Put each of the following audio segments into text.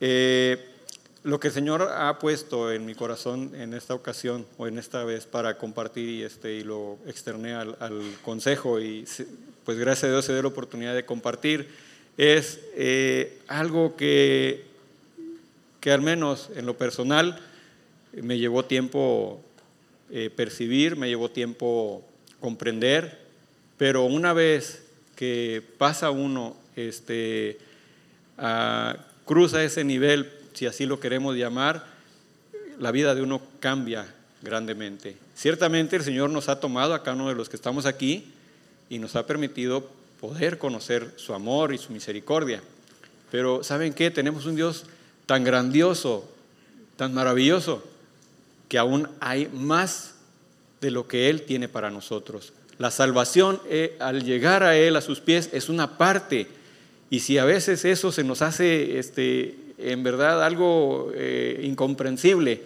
eh, lo que el Señor ha puesto en mi corazón en esta ocasión o en esta vez para compartir y, este, y lo externé al, consejo y pues gracias a Dios se dio la oportunidad de compartir, es eh, algo que, que al menos en lo personal me llevó tiempo eh, percibir, me llevó tiempo comprender, pero una vez que pasa uno, este, cruza ese nivel, si así lo queremos llamar, la vida de uno cambia grandemente. Ciertamente el Señor nos ha tomado a cada uno de los que estamos aquí y nos ha permitido poder conocer su amor y su misericordia. Pero ¿saben qué? Tenemos un Dios tan grandioso, tan maravilloso, que aún hay más de lo que Él tiene para nosotros. La salvación, eh, al llegar a Él, a sus pies, es una parte. Y si a veces eso se nos hace este, en verdad algo eh, incomprensible,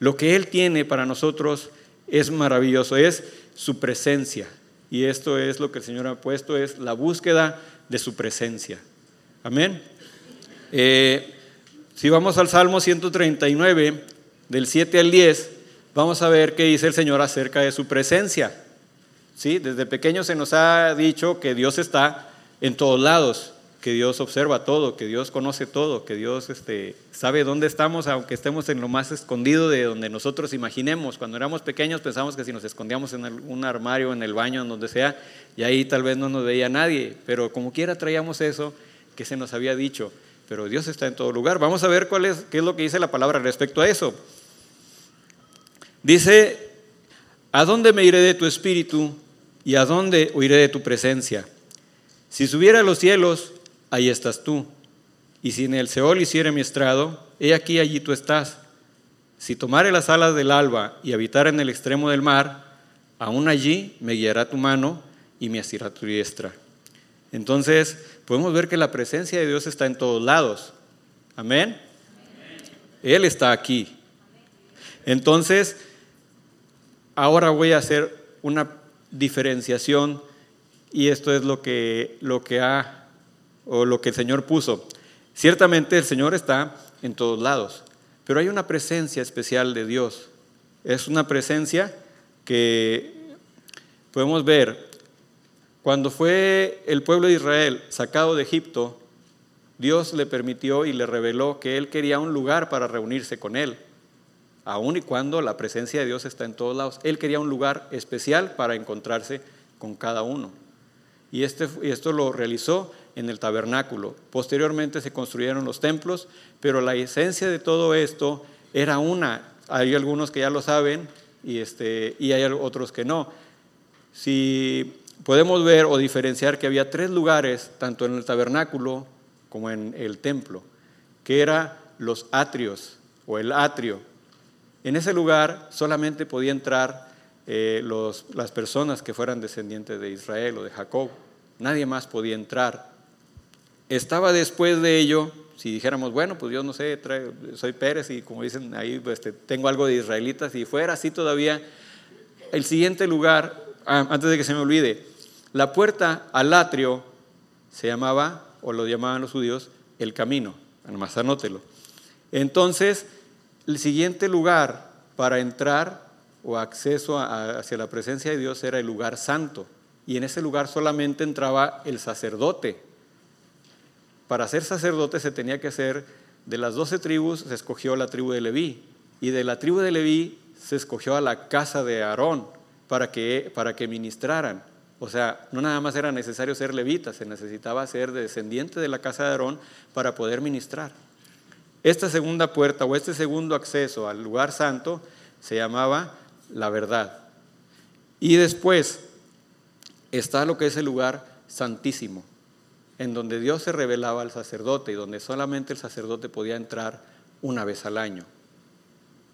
lo que Él tiene para nosotros es maravilloso, es su presencia. Y esto es lo que el Señor ha puesto, es la búsqueda de su presencia. Amén. Eh, si vamos al Salmo 139, del 7 al 10, vamos a ver qué dice el Señor acerca de su presencia. ¿Sí? Desde pequeño se nos ha dicho que Dios está en todos lados, que Dios observa todo, que Dios conoce todo, que Dios este, sabe dónde estamos, aunque estemos en lo más escondido de donde nosotros imaginemos. Cuando éramos pequeños pensamos que si nos escondíamos en un armario, en el baño, en donde sea, y ahí tal vez no nos veía nadie, pero como quiera traíamos eso que se nos había dicho. Pero Dios está en todo lugar. Vamos a ver cuál es, qué es lo que dice la palabra respecto a eso. Dice, ¿a dónde me iré de tu espíritu y a dónde huiré de tu presencia? Si subiera a los cielos, ahí estás tú. Y si en el Seol hiciere mi estrado, he aquí allí tú estás. Si tomare las alas del alba y habitar en el extremo del mar, aún allí me guiará tu mano y me asirá tu diestra. Entonces, podemos ver que la presencia de Dios está en todos lados. Amén. Él está aquí. Entonces, ahora voy a hacer una diferenciación y esto es lo que, lo que ha o lo que el Señor puso. Ciertamente el Señor está en todos lados, pero hay una presencia especial de Dios. Es una presencia que podemos ver cuando fue el pueblo de Israel sacado de Egipto, Dios le permitió y le reveló que él quería un lugar para reunirse con él aun y cuando la presencia de Dios está en todos lados. Él quería un lugar especial para encontrarse con cada uno. Y, este, y esto lo realizó en el tabernáculo. Posteriormente se construyeron los templos, pero la esencia de todo esto era una. Hay algunos que ya lo saben y, este, y hay otros que no. Si podemos ver o diferenciar que había tres lugares, tanto en el tabernáculo como en el templo, que eran los atrios o el atrio, en ese lugar solamente podía entrar eh, las personas que fueran descendientes de Israel o de Jacob. Nadie más podía entrar. Estaba después de ello, si dijéramos, bueno, pues yo no sé, soy Pérez y como dicen ahí, pues, este, tengo algo de israelitas, si fuera así todavía, el siguiente lugar, ah, antes de que se me olvide, la puerta al atrio se llamaba, o lo llamaban los judíos, el camino. Además, anótelo. Entonces, el siguiente lugar para entrar o acceso hacia la presencia de Dios era el lugar santo. Y en ese lugar solamente entraba el sacerdote. Para ser sacerdote se tenía que ser de las doce tribus, se escogió la tribu de Leví. Y de la tribu de Leví se escogió a la casa de Aarón para que, para que ministraran. O sea, no nada más era necesario ser levita, se necesitaba ser descendiente de la casa de Aarón para poder ministrar. Esta segunda puerta o este segundo acceso al lugar santo se llamaba la verdad. Y después está lo que es el lugar santísimo, en donde Dios se revelaba al sacerdote y donde solamente el sacerdote podía entrar una vez al año.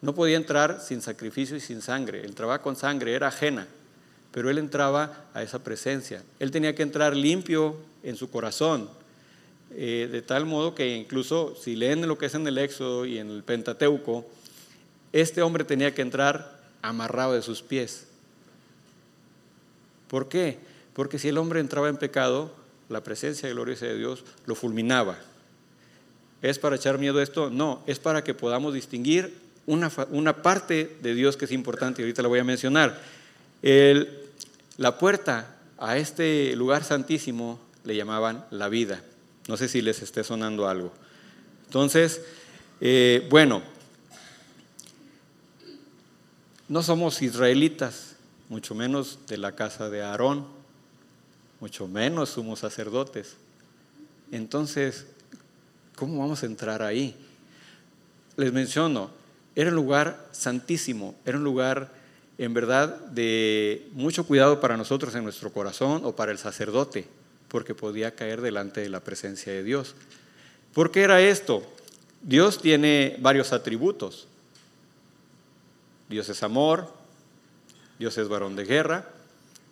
No podía entrar sin sacrificio y sin sangre. Entraba con sangre, era ajena, pero él entraba a esa presencia. Él tenía que entrar limpio en su corazón, eh, de tal modo que incluso si leen lo que es en el Éxodo y en el Pentateuco, este hombre tenía que entrar amarrado de sus pies. ¿Por qué? Porque si el hombre entraba en pecado, la presencia gloriosa de Dios lo fulminaba. ¿Es para echar miedo a esto? No, es para que podamos distinguir una, una parte de Dios que es importante, y ahorita la voy a mencionar. La puerta a este lugar santísimo le llamaban la vida. No sé si les esté sonando algo. Entonces, eh, bueno, no somos israelitas, mucho menos de la casa de Aarón, mucho menos somos sacerdotes. Entonces, ¿cómo vamos a entrar ahí? Les menciono, era un lugar santísimo, era un lugar en verdad de mucho cuidado para nosotros en nuestro corazón o para el sacerdote, porque podía caer delante de la presencia de Dios. ¿Por qué era esto? Dios tiene varios atributos. Dios es amor, Dios es varón de guerra,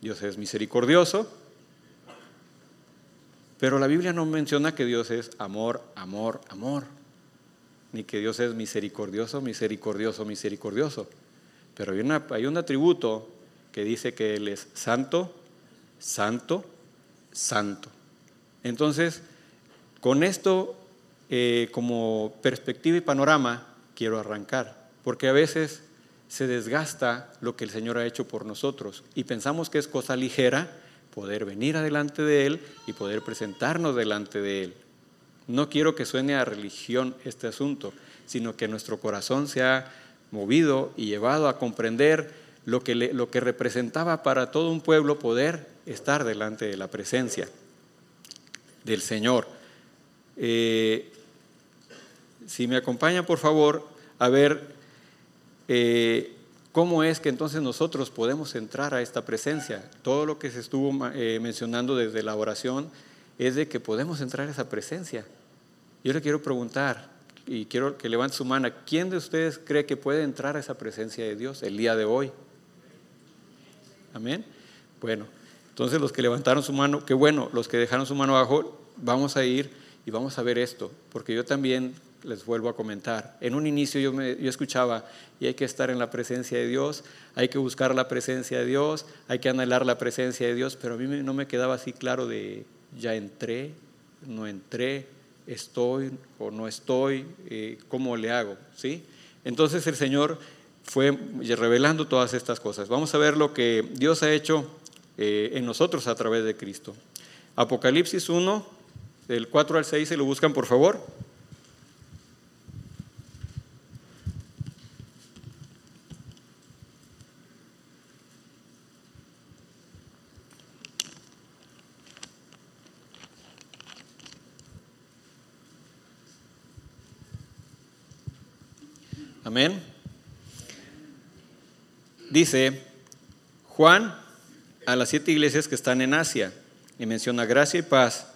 Dios es misericordioso, pero la Biblia no menciona que Dios es amor, amor, amor, ni que Dios es misericordioso, misericordioso, misericordioso. Pero hay, un atributo que dice que Él es santo, santo, santo. Entonces, con esto eh, como perspectiva y panorama, quiero arrancar, porque a veces se desgasta lo que el Señor ha hecho por nosotros y pensamos que es cosa ligera poder venir adelante de Él y poder presentarnos delante de Él. No quiero que suene a religión este asunto, sino que nuestro corazón sea movido y llevado a comprender lo que, lo que representaba para todo un pueblo poder estar delante de la presencia del Señor. Eh, si me acompañan, por favor, a ver eh, cómo es que entonces nosotros podemos entrar a esta presencia. Todo lo que se estuvo eh, mencionando desde la oración es de que podemos entrar a esa presencia. Yo le quiero preguntar, y quiero que levante su mano, ¿quién de ustedes cree que puede entrar a esa presencia de Dios el día de hoy? Amén. Bueno, entonces los que levantaron su mano, qué bueno, los que dejaron su mano abajo, vamos a ir y vamos a ver esto, porque yo también les vuelvo a comentar. En un inicio yo, me, yo escuchaba, y hay que estar en la presencia de Dios, hay que buscar la presencia de Dios, hay que anhelar la presencia de Dios, pero a mí no me quedaba así claro de, ya entré, no entré, estoy o no estoy, eh, cómo le hago, ¿sí? Entonces el Señor fue revelando todas estas cosas. Vamos a ver lo que Dios ha hecho eh, en nosotros a través de Cristo. Apocalipsis 1, del 4 al 6, se lo buscan por favor. Amén. Dice Juan a las siete iglesias que están en Asia y menciona gracia y paz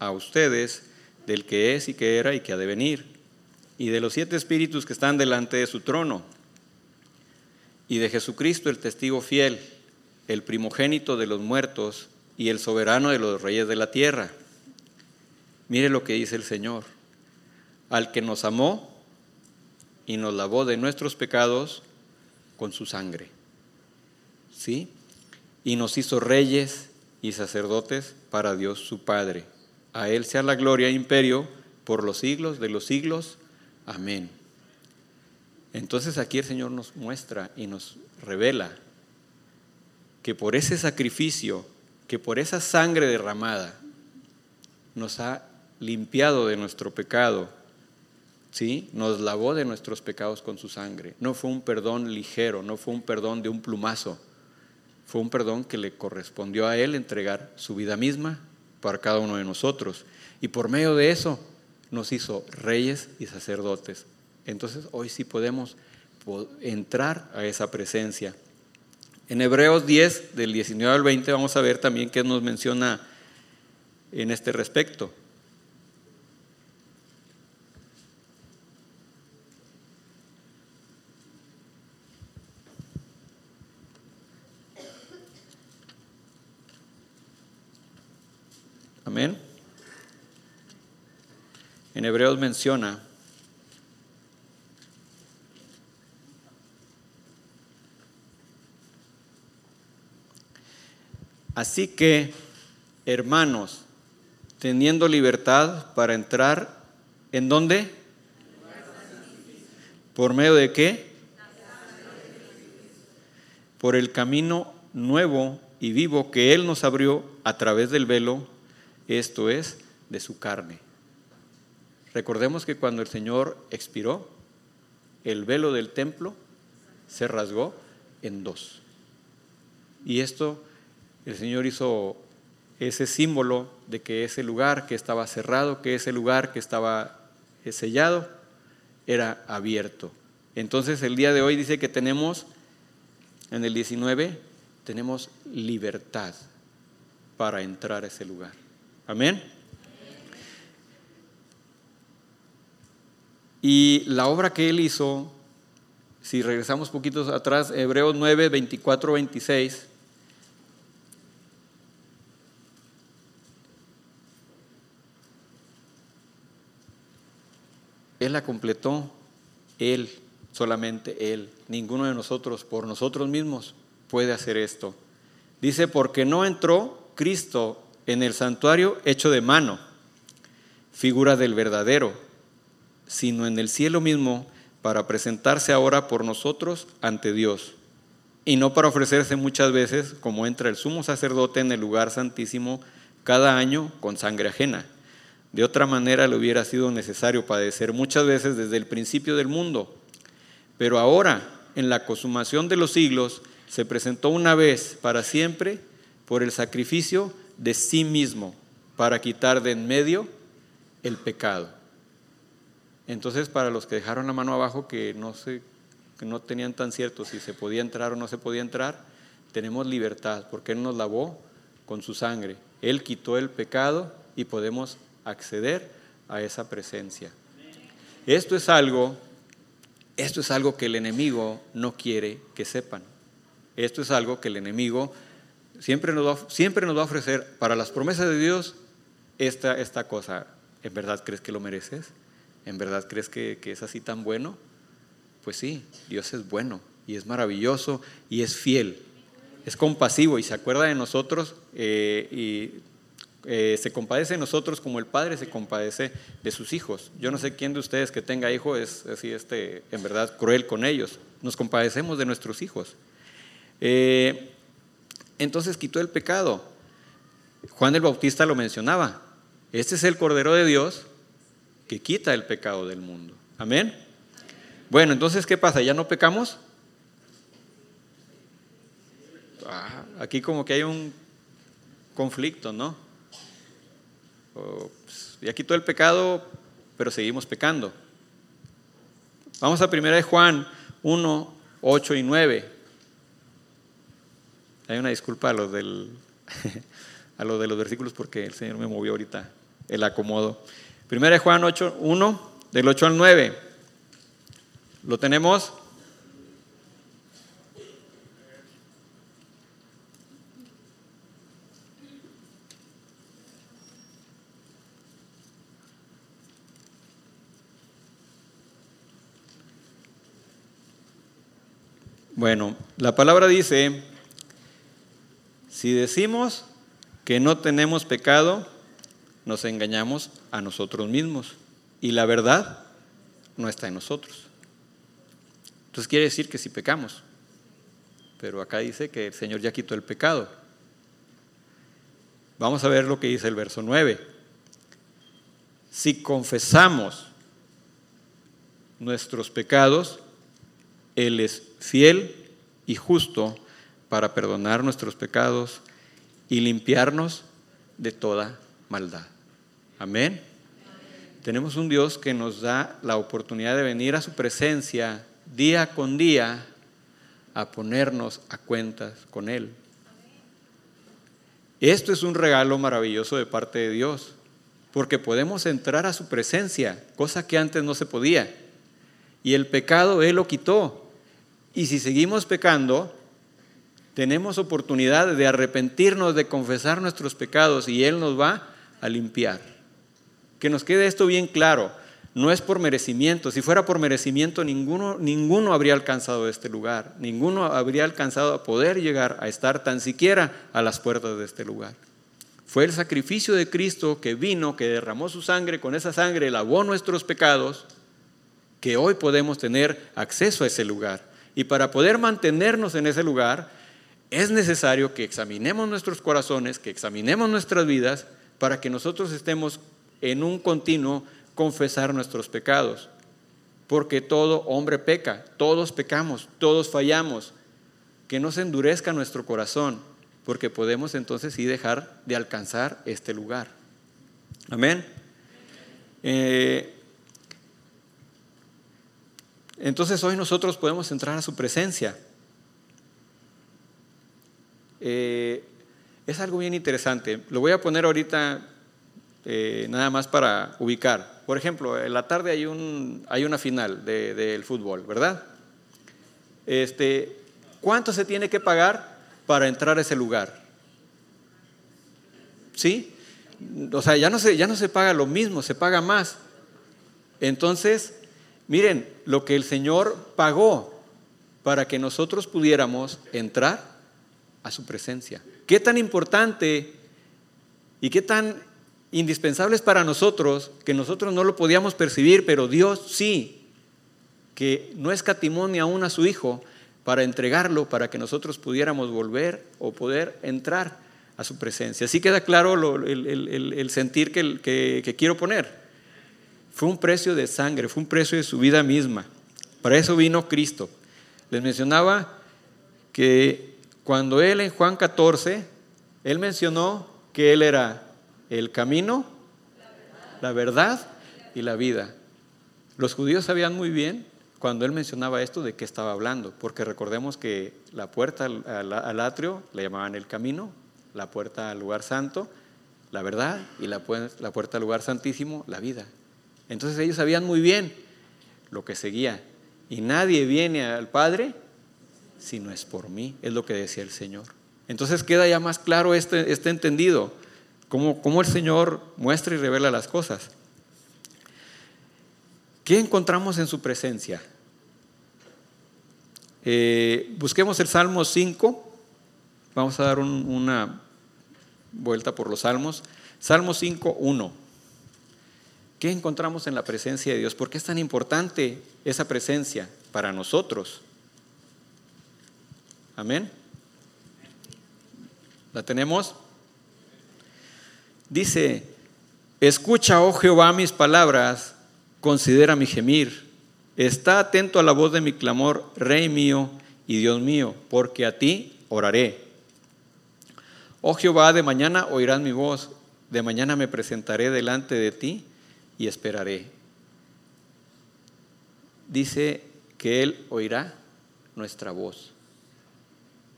a ustedes del que es y que era y que ha de venir y de los siete espíritus que están delante de su trono y de Jesucristo el testigo fiel, el primogénito de los muertos y el soberano de los reyes de la tierra. Mire lo que dice el Señor, al que nos amó y nos lavó de nuestros pecados con su sangre. ¿Sí? Y nos hizo reyes y sacerdotes para Dios su Padre. A Él sea la gloria e imperio por los siglos de los siglos. Amén. Entonces aquí el Señor nos muestra y nos revela que por ese sacrificio, que por esa sangre derramada, nos ha limpiado de nuestro pecado ¿sí? Nos lavó de nuestros pecados con su sangre. No fue un perdón ligero, no fue un perdón de un plumazo. Fue un perdón que le correspondió a Él entregar su vida misma para cada uno de nosotros. Y por medio de eso nos hizo reyes y sacerdotes. Entonces hoy sí podemos entrar a esa presencia. En Hebreos 10, del 19 al 20, vamos a ver también qué nos menciona en este respecto. En Hebreos menciona Así que, hermanos, teniendo libertad para entrar ¿En dónde? ¿Por medio de qué? Por el camino nuevo y vivo que Él nos abrió a través del velo, esto es, de su carne. Recordemos que cuando el Señor expiró, el velo del templo se rasgó en dos. Y esto el Señor hizo ese símbolo de que ese lugar que estaba cerrado, que ese lugar que estaba sellado, era abierto. Entonces el día de hoy dice que tenemos, en el 19, tenemos libertad para entrar a ese lugar. Amén. Y la obra que él hizo, si regresamos poquitos atrás, Hebreos 9, 24, 26, Él la completó, Él, solamente Él, ninguno de nosotros, por nosotros mismos, puede hacer esto. Dice, porque no entró Cristo en el santuario hecho de mano, figura del verdadero, sino en el cielo mismo para presentarse ahora por nosotros ante Dios, y no para ofrecerse muchas veces como entra el sumo sacerdote en el lugar santísimo cada año con sangre ajena. De otra manera le hubiera sido necesario padecer muchas veces desde el principio del mundo. Pero ahora, en la consumación de los siglos, se presentó una vez para siempre por el sacrificio de sí mismo para quitar de en medio el pecado. Entonces, para los que dejaron la mano abajo, que no, se, que no tenían tan cierto si se podía entrar o no se podía entrar, tenemos libertad, porque Él nos lavó con su sangre. Él quitó el pecado y podemos acceder a esa presencia. Esto es algo, esto es algo que el enemigo no quiere que sepan. Esto es algo que el enemigo siempre nos va, siempre nos va a ofrecer para las promesas de Dios esta, esta cosa. ¿En verdad crees que lo mereces? ¿En verdad crees que, es así tan bueno? Pues sí, Dios es bueno y es maravilloso y es fiel. Es compasivo y se acuerda de nosotros eh, y eh, se compadece de nosotros como el Padre se compadece de sus hijos. Yo no sé quién de ustedes que tenga hijos es así, este, en verdad, cruel con ellos. Nos compadecemos de nuestros hijos. Eh, entonces quitó el pecado. Juan el Bautista lo mencionaba. Este es el Cordero de Dios que quita el pecado del mundo. Amén. Bueno, entonces, ¿qué pasa? ¿Ya no pecamos? Ah, aquí como que hay un conflicto, ¿no? Pues, ya quitó el pecado, pero seguimos pecando. Vamos a 1 Juan 1, 8 y 9. Hay una disculpa a lo, del, a lo de los versículos porque el Señor me movió ahorita el acomodo. Primera de Juan 8, 1, del 8 al 9. ¿Lo tenemos? Bueno, la palabra dice, si decimos que no tenemos pecado, nos engañamos a nosotros mismos y la verdad no está en nosotros. Entonces quiere decir que si pecamos, pero acá dice que el Señor ya quitó el pecado. Vamos a ver lo que dice el verso 9. Si confesamos nuestros pecados, Él es fiel y justo para perdonar nuestros pecados y limpiarnos de toda maldad. Amén. Tenemos un Dios que nos da la oportunidad de venir a su presencia día con día a ponernos a cuentas con Él. Esto es un regalo maravilloso de parte de Dios, porque podemos entrar a su presencia, cosa que antes no se podía. Y el pecado Él lo quitó. Y si seguimos pecando, tenemos oportunidad de arrepentirnos, de confesar nuestros pecados y Él nos va a limpiar. Que nos quede esto bien claro, no es por merecimiento, si fuera por merecimiento ninguno, ninguno habría alcanzado este lugar, ninguno habría alcanzado a poder llegar a estar tan siquiera a las puertas de este lugar. Fue el sacrificio de Cristo que vino, que derramó su sangre, con esa sangre lavó nuestros pecados, que hoy podemos tener acceso a ese lugar. Y para poder mantenernos en ese lugar, es necesario que examinemos nuestros corazones, que examinemos nuestras vidas, para que nosotros estemos en un continuo confesar nuestros pecados. Porque todo hombre peca, todos pecamos, todos fallamos. Que no se endurezca nuestro corazón, porque podemos entonces sí dejar de alcanzar este lugar. Amén. Eh, entonces hoy nosotros podemos entrar a su presencia. Eh, es algo bien interesante. Lo voy a poner ahorita eh, nada más para ubicar. Por ejemplo, en la tarde hay, un, hay una final del fútbol, ¿verdad? Este, ¿Cuánto se tiene que pagar para entrar a ese lugar? ¿Sí? O sea, ya no se, ya no se paga lo mismo, se paga más. Entonces, miren, lo que el Señor pagó para que nosotros pudiéramos entrar a su presencia. ¿Qué tan importante y qué tan indispensable es para nosotros que nosotros no lo podíamos percibir, pero Dios sí, que no escatimó ni aún a su Hijo para entregarlo, para que nosotros pudiéramos volver o poder entrar a su presencia. Así queda claro el, sentir que, que quiero poner. Fue un precio de sangre, fue un precio de su vida misma. Para eso vino Cristo. Les mencionaba que cuando él en Juan 14, él mencionó que él era el camino, la verdad y la vida. Los judíos sabían muy bien cuando él mencionaba esto de qué estaba hablando, porque recordemos que la puerta al, atrio le llamaban el camino, la puerta al lugar santo, la verdad, y la, la puerta al lugar santísimo, la vida. Entonces ellos sabían muy bien lo que seguía. Y nadie viene al Padre si no es por mí, es lo que decía el Señor. Entonces queda ya más claro este, este entendido, cómo, cómo el Señor muestra y revela las cosas. ¿Qué encontramos en su presencia? Eh, busquemos el Salmo 5. Vamos a dar una vuelta por los Salmos. Salmo 5, 1. ¿Qué encontramos en la presencia de Dios? ¿Por qué es tan importante esa presencia para nosotros? Amén. ¿La tenemos? Dice, escucha, oh Jehová, mis palabras considera mi gemir. Está atento a la voz de mi clamor, Rey mío y Dios mío, porque a ti oraré. Oh Jehová, de mañana oirás mi voz, de mañana me presentaré delante de ti y esperaré. Dice que Él oirá nuestra voz.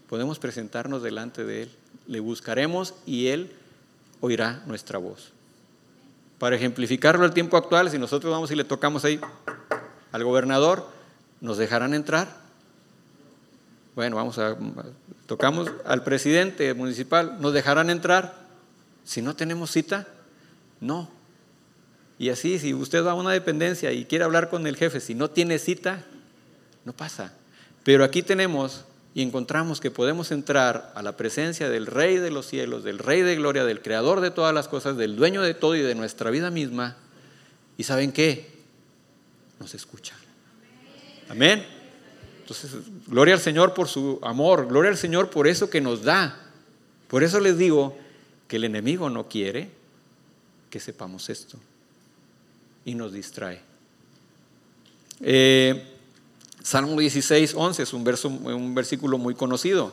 Podemos presentarnos delante de Él, le buscaremos y Él oirá nuestra voz. Para ejemplificarlo al tiempo actual, si nosotros vamos y le tocamos ahí al gobernador, ¿nos dejarán entrar? Bueno, vamos a, tocamos al presidente municipal, ¿nos dejarán entrar? Si no tenemos cita, no. Y así, si usted va a una dependencia y quiere hablar con el jefe, si no tiene cita, no pasa. Pero aquí tenemos y encontramos que podemos entrar a la presencia del Rey de los cielos, del Rey de gloria, del Creador de todas las cosas, del dueño de todo y de nuestra vida misma. ¿Y saben qué? Nos escucha. Amén. Entonces, gloria al Señor por su amor, gloria al Señor por eso que nos da. Por eso les digo que el enemigo no quiere que sepamos esto y nos distrae. Eh, Salmo 16, 11 es un, verso, un versículo muy conocido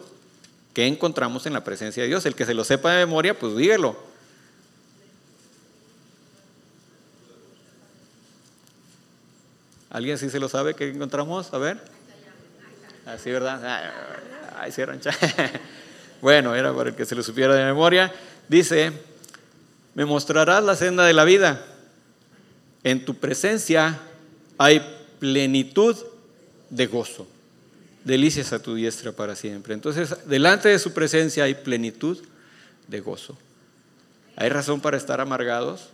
que encontramos en la presencia de Dios. El que se lo sepa de memoria, pues dígalo. ¿Alguien sí se lo sabe que encontramos? A ver. Así, ¿verdad? Ay, cierran. Bueno, era para el que se lo supiera de memoria. Dice, me mostrarás la senda de la vida. En tu presencia hay plenitud de gozo. Delicias a tu diestra para siempre. Entonces, delante de su presencia hay plenitud de gozo. ¿Hay razón para estar amargados?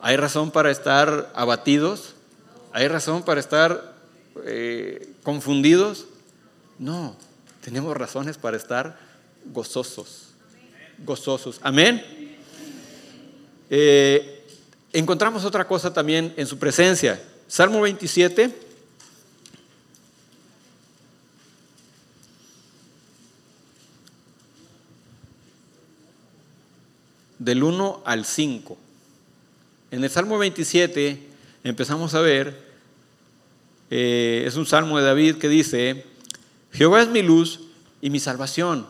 ¿Hay razón para estar abatidos? ¿Hay razón para estar eh, confundidos? No, tenemos razones para estar gozosos. Gozosos. Amén. eh, encontramos otra cosa también en su presencia. Salmo 27. Del 1 al 5. En el Salmo 27 empezamos a ver, eh, es un salmo de David que dice, Jehová es mi luz y mi salvación.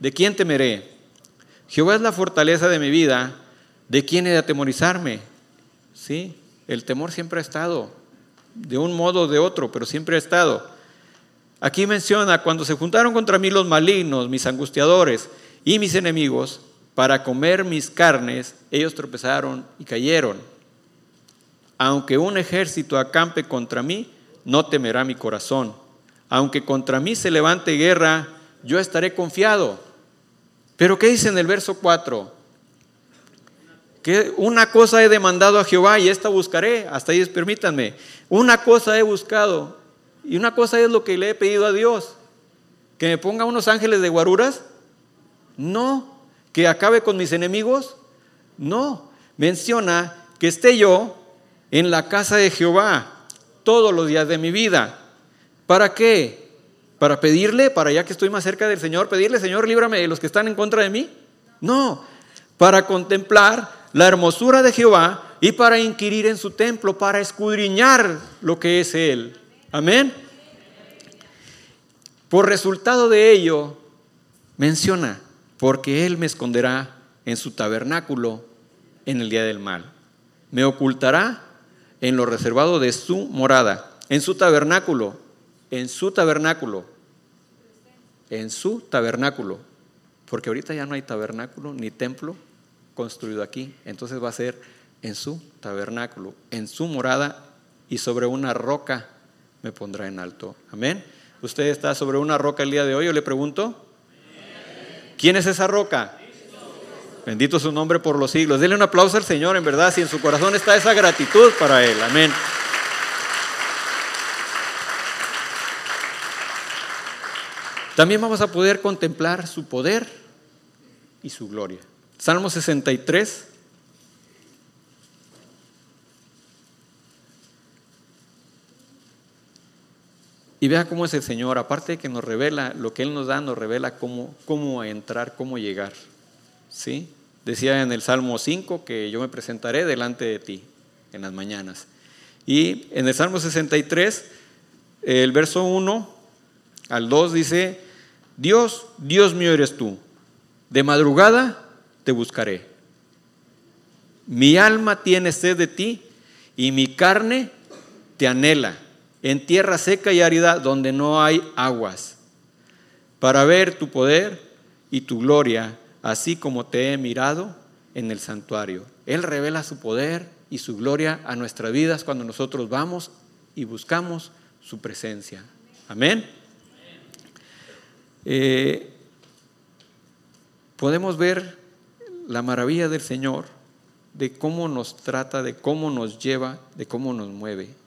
¿De quién temeré? Jehová es la fortaleza de mi vida. ¿De quién he de atemorizarme? Sí, el temor siempre ha estado, de un modo o de otro, pero siempre ha estado. Aquí menciona, cuando se juntaron contra mí los malignos, mis angustiadores y mis enemigos, para comer mis carnes, ellos tropezaron y cayeron. Aunque un ejército acampe contra mí, no temerá mi corazón. Aunque contra mí se levante guerra, yo estaré confiado. Pero ¿qué dice en el verso 4? Que una cosa he demandado a Jehová y esta buscaré. Hasta ahí permítanme. Una cosa he buscado y una cosa es lo que le he pedido a Dios. Que me ponga unos ángeles de guaruras. No. Que acabe con mis enemigos. No. Menciona que esté yo en la casa de Jehová todos los días de mi vida. ¿Para qué? ¿Para pedirle, para ya que estoy más cerca del Señor, pedirle, Señor, líbrame de los que están en contra de mí? No, para contemplar la hermosura de Jehová y para inquirir en su templo, para escudriñar lo que es Él. Amén. Por resultado de ello, menciona, porque Él me esconderá en su tabernáculo en el día del mal. Me ocultará en lo reservado de su morada, en su tabernáculo en su tabernáculo, en su tabernáculo, porque ahorita ya no hay tabernáculo ni templo construido aquí, entonces va a ser en su tabernáculo, en su morada y sobre una roca me pondrá en alto. Amén. ¿Usted está sobre una roca el día de hoy? Yo le pregunto. ¿Quién es esa roca? Bendito su nombre por los siglos. Dele un aplauso al Señor, en verdad, si en su corazón está esa gratitud para Él. Amén. También vamos a poder contemplar su poder y su gloria. Salmo 63. Y vea cómo es el Señor, aparte de que nos revela lo que Él nos da, nos revela cómo, cómo entrar, cómo llegar. ¿Sí? Decía en el Salmo 5 que yo me presentaré delante de ti en las mañanas. Y en el Salmo 63, el verso 1 al 2 dice, Dios, Dios mío eres tú. De madrugada te buscaré. Mi alma tiene sed de ti y mi carne te anhela en tierra seca y árida donde no hay aguas, para ver tu poder y tu gloria, así como te he mirado en el santuario. Él revela su poder y su gloria a nuestras vidas cuando nosotros vamos y buscamos su presencia. Amén. Eh, podemos ver la maravilla del Señor, de cómo nos trata, de cómo nos lleva, de cómo nos mueve.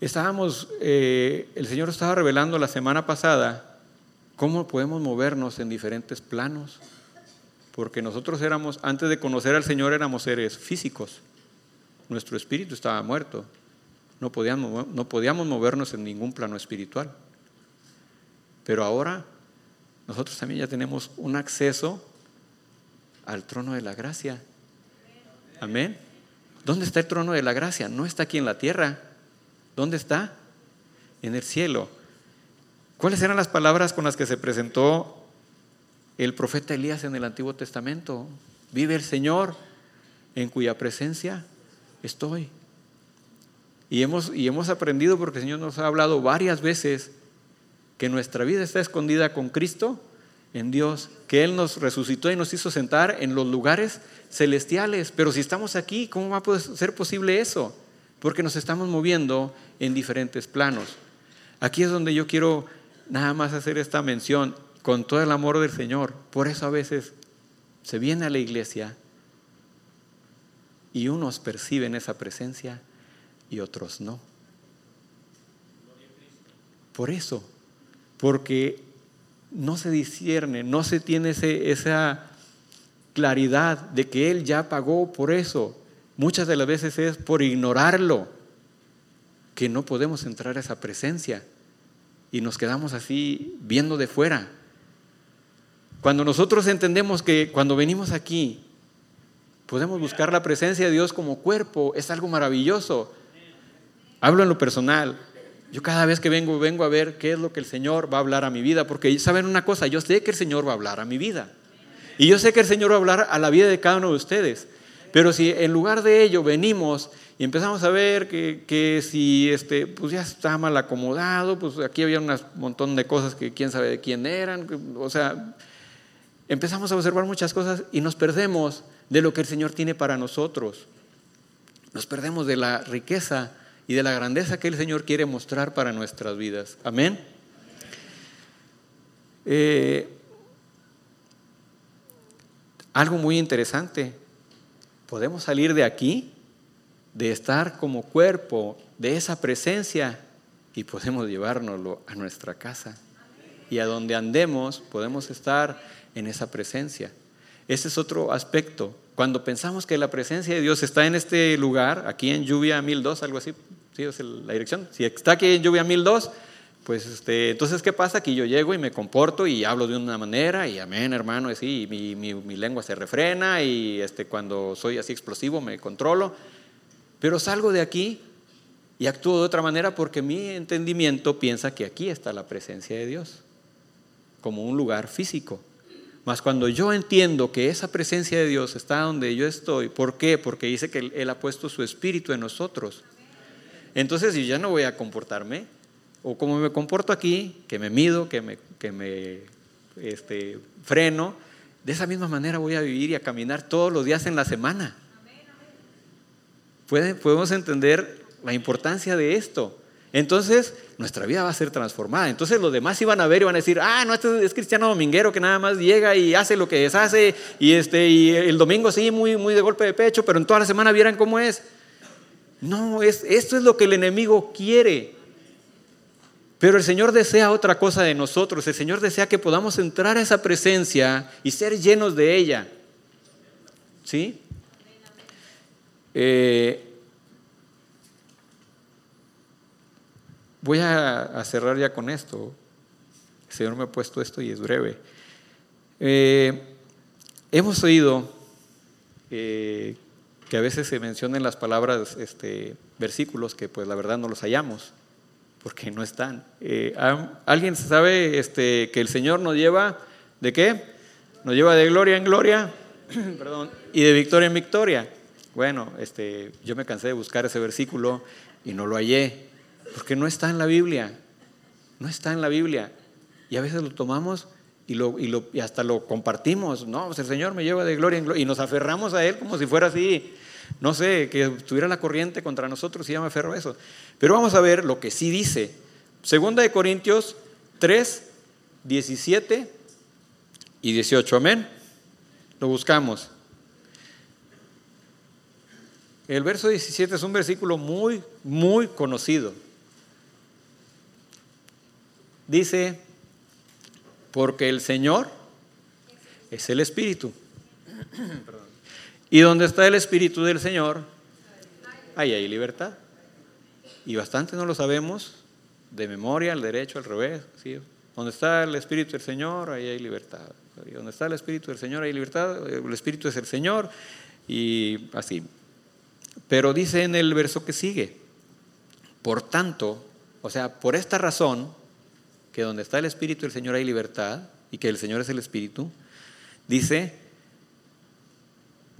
Estábamos, eh, el Señor estaba revelando la semana pasada cómo podemos movernos en diferentes planos, porque nosotros éramos, antes de conocer al Señor, éramos seres físicos. Nuestro espíritu estaba muerto. No podíamos, no podíamos movernos en ningún plano espiritual. Pero ahora nosotros también ya tenemos un acceso al trono de la gracia. Amén. ¿Dónde está el trono de la gracia? No está aquí en la tierra. ¿Dónde está? En el cielo. ¿Cuáles eran las palabras con las que se presentó el profeta Elías en el Antiguo Testamento. Vive el Señor en cuya presencia estoy. Y hemos, y hemos aprendido, porque el Señor nos ha hablado varias veces, que nuestra vida está escondida con Cristo en Dios, que Él nos resucitó y nos hizo sentar en los lugares celestiales. Pero si estamos aquí, ¿cómo va a ser posible eso? Porque nos estamos moviendo en diferentes planos. Aquí es donde yo quiero nada más hacer esta mención con todo el amor del Señor. Por eso a veces se viene a la iglesia y unos perciben esa presencia y otros no. Por eso, porque no se discierne, no se tiene esa claridad de que Él ya pagó por eso. Muchas de las veces es por ignorarlo que no podemos entrar a esa presencia y nos quedamos así viendo de fuera. Cuando nosotros entendemos que cuando venimos aquí podemos buscar la presencia de Dios como cuerpo, es algo maravilloso. Hablo en lo personal. Yo cada vez que vengo, vengo a ver qué es lo que el Señor va a hablar a mi vida, porque saben una cosa, yo sé que el Señor va a hablar a mi vida. Y yo sé que el Señor va a hablar a la vida de cada uno de ustedes. Pero si en lugar de ello venimos y empezamos a ver que, si este, pues ya está mal acomodado, pues aquí había un montón de cosas que quién sabe de quién eran, o sea, empezamos a observar muchas cosas y nos perdemos de lo que el Señor tiene para nosotros. Nos perdemos de la riqueza y de la grandeza que el Señor quiere mostrar para nuestras vidas. Amén. Eh, algo muy interesante, podemos salir de aquí, de estar como cuerpo, de esa presencia, y podemos llevárnoslo a nuestra casa. Y a donde andemos podemos estar en esa presencia. Ese es otro aspecto. Cuando pensamos que la presencia de Dios está en este lugar, aquí en Lluvia 1002, algo así, ¿sí es la dirección? Si está aquí en Lluvia 1002, pues este, entonces, ¿qué pasa? Que yo llego y me comporto y hablo de una manera y amén, hermano, así, y mi, lengua se refrena y este, cuando soy así explosivo me controlo, pero salgo de aquí y actúo de otra manera porque mi entendimiento piensa que aquí está la presencia de Dios, como un lugar físico. Mas cuando yo entiendo que esa presencia de Dios está donde yo estoy, ¿por qué? Porque dice que Él ha puesto su espíritu en nosotros. Entonces yo ya no voy a comportarme, o como me comporto aquí, que me mido, que me, que me este, freno, de esa misma manera voy a vivir y a caminar todos los días en la semana. Podemos entender la importancia de esto. Entonces, nuestra vida va a ser transformada. Entonces, los demás iban a ver y van a decir, ah, no, este es cristiano dominguero que nada más llega y hace lo que deshace, y, este, y el domingo sí, muy, muy de golpe de pecho, pero en toda la semana vieran cómo es. No, es, esto es lo que el enemigo quiere. Pero el Señor desea otra cosa de nosotros. El Señor desea que podamos entrar a esa presencia y ser llenos de ella. ¿Sí? Eh, Voy a, cerrar ya con esto. El Señor me ha puesto esto y es breve. Eh, hemos oído eh, que a veces se mencionan las palabras, este, versículos que pues la verdad no los hallamos, porque no están. Eh, ¿Alguien sabe este, que el Señor nos lleva de qué? Nos lleva de gloria en gloria, perdón, y de victoria en victoria. Bueno, este, yo me cansé de buscar ese versículo y no lo hallé. Porque no está en la Biblia. No está en la Biblia. Y a veces lo tomamos y, lo, y, lo, y hasta lo compartimos. No, pues el Señor me lleva de gloria en gloria. Y nos aferramos a Él como si fuera así. No sé, que estuviera la corriente contra nosotros y ya me aferro a eso. Pero vamos a ver lo que sí dice. Segunda de Corintios 3, 17 y 18. Amén. Lo buscamos. El verso 17 es un versículo muy, muy conocido. Dice, porque el Señor es el Espíritu. Y donde está el Espíritu del Señor, ahí hay libertad. Y bastante no lo sabemos de memoria, al derecho, al revés. ¿sí? Donde está el Espíritu del Señor, ahí hay libertad. Y donde está el Espíritu del Señor, hay libertad. El Espíritu es el Señor y así. Pero dice en el verso que sigue, por tanto, o sea, por esta razón, que donde está el Espíritu del Señor hay libertad y que el Señor es el Espíritu, dice,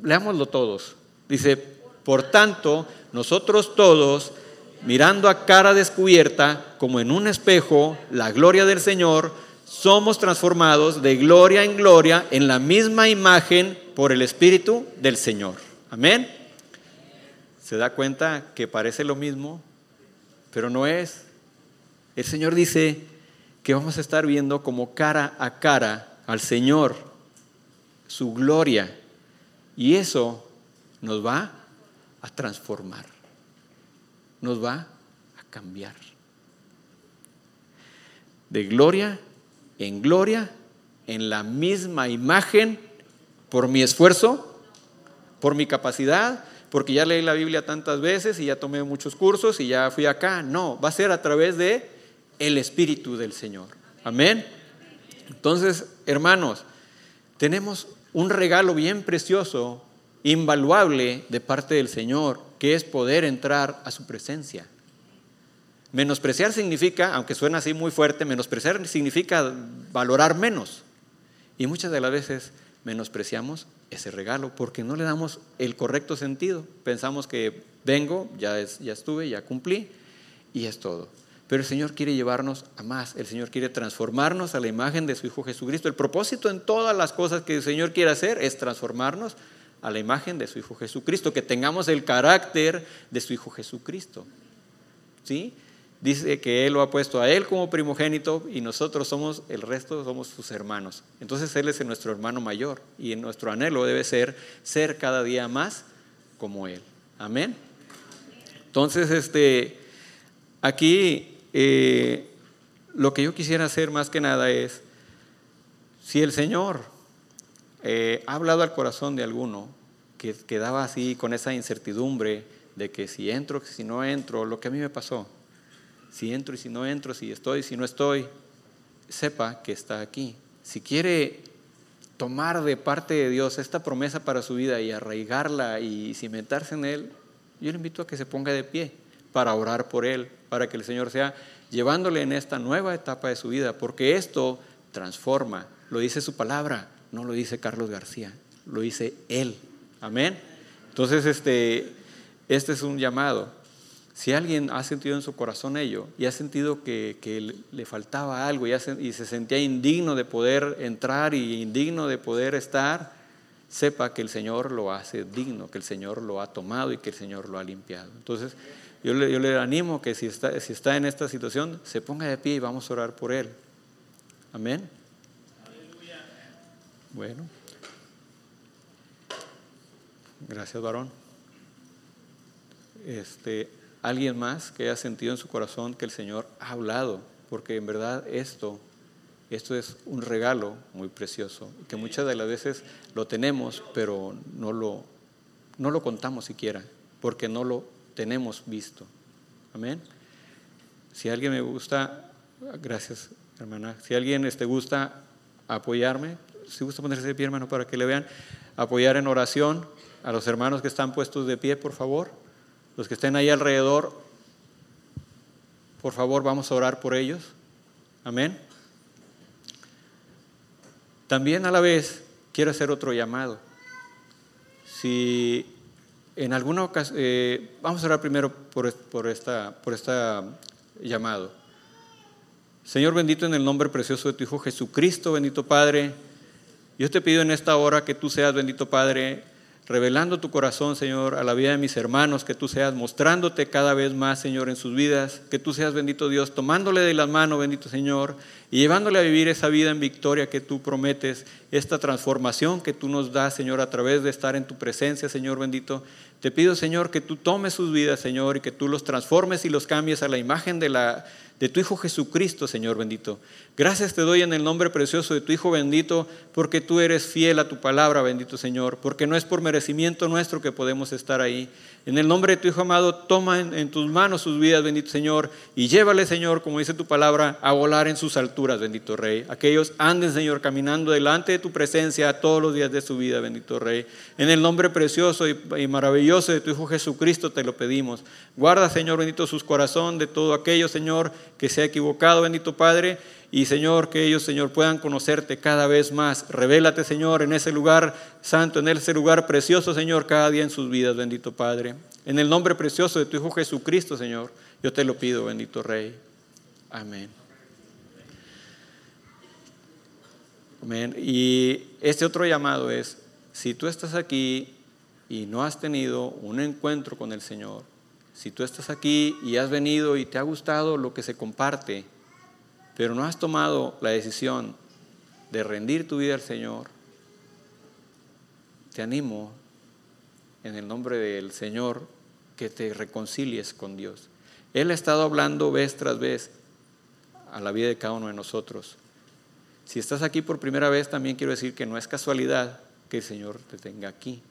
leámoslo todos, dice, por tanto, nosotros todos, mirando a cara descubierta, como en un espejo, la gloria del Señor, somos transformados de gloria en gloria en la misma imagen por el Espíritu del Señor. Amén. ¿Se da cuenta que parece lo mismo, pero no es? El Señor dice, que vamos a estar viendo como cara a cara al Señor, su gloria. Y eso nos va a transformar, nos va a cambiar. de gloria en gloria, en la misma imagen, por mi esfuerzo, por mi capacidad, porque ya leí la Biblia tantas veces y ya tomé muchos cursos y ya fui acá. No, va a ser a través de el Espíritu del Señor. Amén. Entonces, hermanos, tenemos un regalo bien precioso, invaluable de parte del Señor, que es poder entrar a su presencia. Menospreciar significa, aunque suena así muy fuerte, menospreciar significa valorar menos. Y muchas de las veces menospreciamos ese regalo porque no le damos el correcto sentido. Pensamos que vengo, ya, ya estuve, ya cumplí y es todo. Pero el Señor quiere llevarnos a más. El Señor quiere transformarnos a la imagen de su Hijo Jesucristo. El propósito en todas las cosas que el Señor quiere hacer es transformarnos a la imagen de su Hijo Jesucristo, que tengamos el carácter de su Hijo Jesucristo. ¿Sí? Dice que Él lo ha puesto a Él como primogénito y nosotros somos, el resto somos sus hermanos. Entonces Él es nuestro hermano mayor y nuestro anhelo debe ser ser cada día más como Él. Amén. Entonces, este, aquí eh, lo que yo quisiera hacer más que nada es, si el Señor eh, ha hablado al corazón de alguno que quedaba así con esa incertidumbre de que si entro, si no entro, lo que a mí me pasó si entro y si no entro, si estoy, si no estoy, sepa que está aquí. Si quiere tomar de parte de Dios esta promesa para su vida y arraigarla y cimentarse en Él, yo le invito a que se ponga de pie para orar por Él, para que el Señor sea llevándole en esta nueva etapa de su vida, porque esto transforma, lo dice su palabra, no lo dice Carlos García, lo dice Él. Amén. Entonces, este, este es un llamado. Si alguien ha sentido en su corazón ello y ha sentido que, le faltaba algo y, se sentía indigno de poder entrar y indigno de poder estar, sepa que el Señor lo hace digno, que el Señor lo ha tomado y que el Señor lo ha limpiado. Entonces, yo le, yo le animo que si está, si está en esta situación, se ponga de pie y vamos a orar por él. Amén. Bueno. Gracias, varón. Este, alguien más que haya sentido en su corazón que el Señor ha hablado, porque en verdad esto, esto es un regalo muy precioso, que muchas de las veces lo tenemos, pero no lo, no lo contamos siquiera, porque no lo tenemos visto. Amén. Si alguien me gusta, gracias hermana, si alguien te este, gusta apoyarme, si gusta ponerse de pie hermano para que le vean, apoyar en oración a los hermanos que están puestos de pie, por favor. Los que estén ahí alrededor, por favor, vamos a orar por ellos. Amén. También a la vez quiero hacer otro llamado. Si en alguna ocasión, eh, vamos a orar primero por, por, esta, por llamado. Señor bendito en el nombre precioso de tu Hijo Jesucristo, bendito Padre, yo te pido en esta hora que tú seas, bendito Padre, revelando tu corazón, Señor, a la vida de mis hermanos, que tú seas mostrándote cada vez más, Señor, en sus vidas, que tú seas, bendito Dios, tomándole de la mano, bendito Señor, y llevándole a vivir esa vida en victoria que tú prometes, esta transformación que tú nos das, Señor, a través de estar en tu presencia, Señor bendito. Te pido, Señor, que tú tomes sus vidas, Señor, y que tú los transformes y los cambies a la imagen de la de tu Hijo Jesucristo, Señor bendito. Gracias te doy en el nombre precioso de tu Hijo bendito, porque tú eres fiel a tu palabra, bendito Señor, porque no es por merecimiento nuestro que podemos estar ahí. En el nombre de tu Hijo amado, toma en, tus manos sus vidas, bendito Señor, y llévale, Señor, como dice tu palabra, a volar en sus alturas, bendito Rey. Aquellos anden, Señor, caminando delante de tu presencia todos los días de su vida, bendito Rey. En el nombre precioso y, y maravilloso de tu Hijo Jesucristo te lo pedimos. Guarda, Señor, bendito sus corazones de todo aquello, Señor, que se ha equivocado, bendito Padre. Y Señor, que ellos, Señor, puedan conocerte cada vez más. Revélate, Señor, en ese lugar santo, en ese lugar precioso, Señor, cada día en sus vidas, bendito Padre. En el nombre precioso de tu Hijo Jesucristo, Señor, yo te lo pido, bendito Rey. Amén. Amén. Y este otro llamado es, si tú estás aquí y no has tenido un encuentro con el Señor, si tú estás aquí y has venido y te ha gustado lo que se comparte, pero no has tomado la decisión de rendir tu vida al Señor, te animo en el nombre del Señor que te reconcilies con Dios. Él ha estado hablando vez tras vez a la vida de cada uno de nosotros. Si estás aquí por primera vez, también quiero decir que no es casualidad que el Señor te tenga aquí.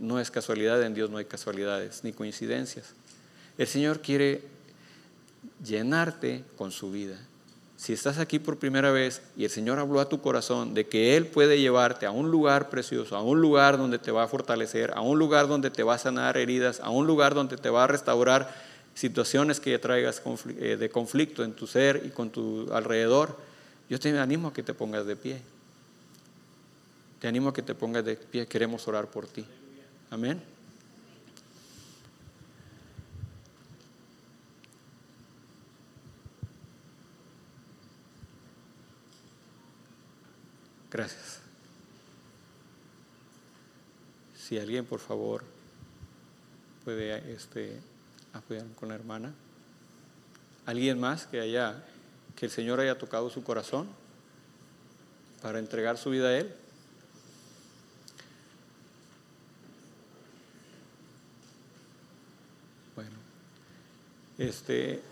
No es casualidad, en Dios no hay casualidades ni coincidencias. El Señor quiere llenarte con su vida. Si estás aquí por primera vez y el Señor habló a tu corazón de que Él puede llevarte a un lugar precioso, a un lugar donde te va a fortalecer, a un lugar donde te va a sanar heridas, a un lugar donde te va a restaurar situaciones que traigas eh, de conflicto en tu ser y con tu alrededor, yo te animo a que te pongas de pie. Te animo a que te pongas de pie. Queremos orar por ti. Amén. Gracias. Si alguien, por favor, puede este, apoyar con la hermana. ¿Alguien más que haya, que el Señor haya tocado su corazón para entregar su vida a Él? Este,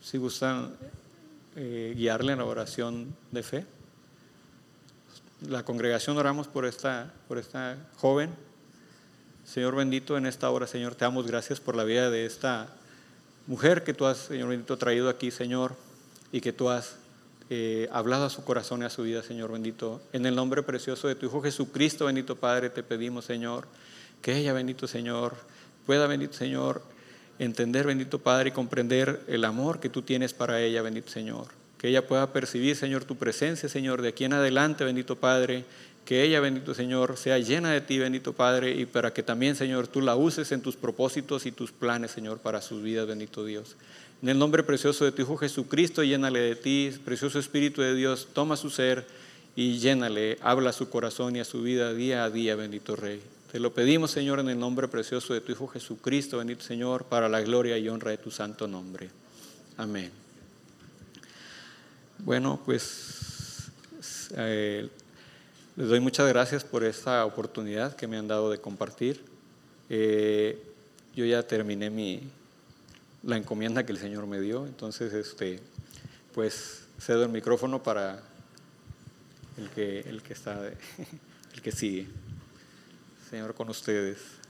si gustan eh, guiarle en la oración de fe la congregación oramos por esta, por esta joven. Señor bendito, en esta hora, Señor, te damos gracias por la vida de esta mujer que tú has, Señor bendito, traído aquí, Señor, y que tú has eh, hablado a su corazón y a su vida, Señor bendito. En el nombre precioso de tu Hijo Jesucristo, bendito Padre, te pedimos, Señor, que ella, bendito Señor, pueda, bendito Señor, entender, bendito Padre, y comprender el amor que tú tienes para ella, bendito Señor que ella pueda percibir, Señor, tu presencia, Señor, de aquí en adelante, bendito Padre, que ella, bendito Señor, sea llena de ti, bendito Padre, y para que también, Señor, tú la uses en tus propósitos y tus planes, Señor, para sus vidas, bendito Dios. En el nombre precioso de tu Hijo Jesucristo, llénale de ti, precioso Espíritu de Dios, toma su ser y llénale, habla a su corazón y a su vida día a día, bendito Rey. Te lo pedimos, Señor, en el nombre precioso de tu Hijo Jesucristo, bendito Señor, para la gloria y honra de tu santo nombre. Amén. Bueno, pues eh, les doy muchas gracias por esta oportunidad que me han dado de compartir. Eh, yo ya terminé mi, la encomienda que el Señor me dio, entonces este, pues cedo el micrófono para el que, el que está, el que sigue. Señor, con ustedes.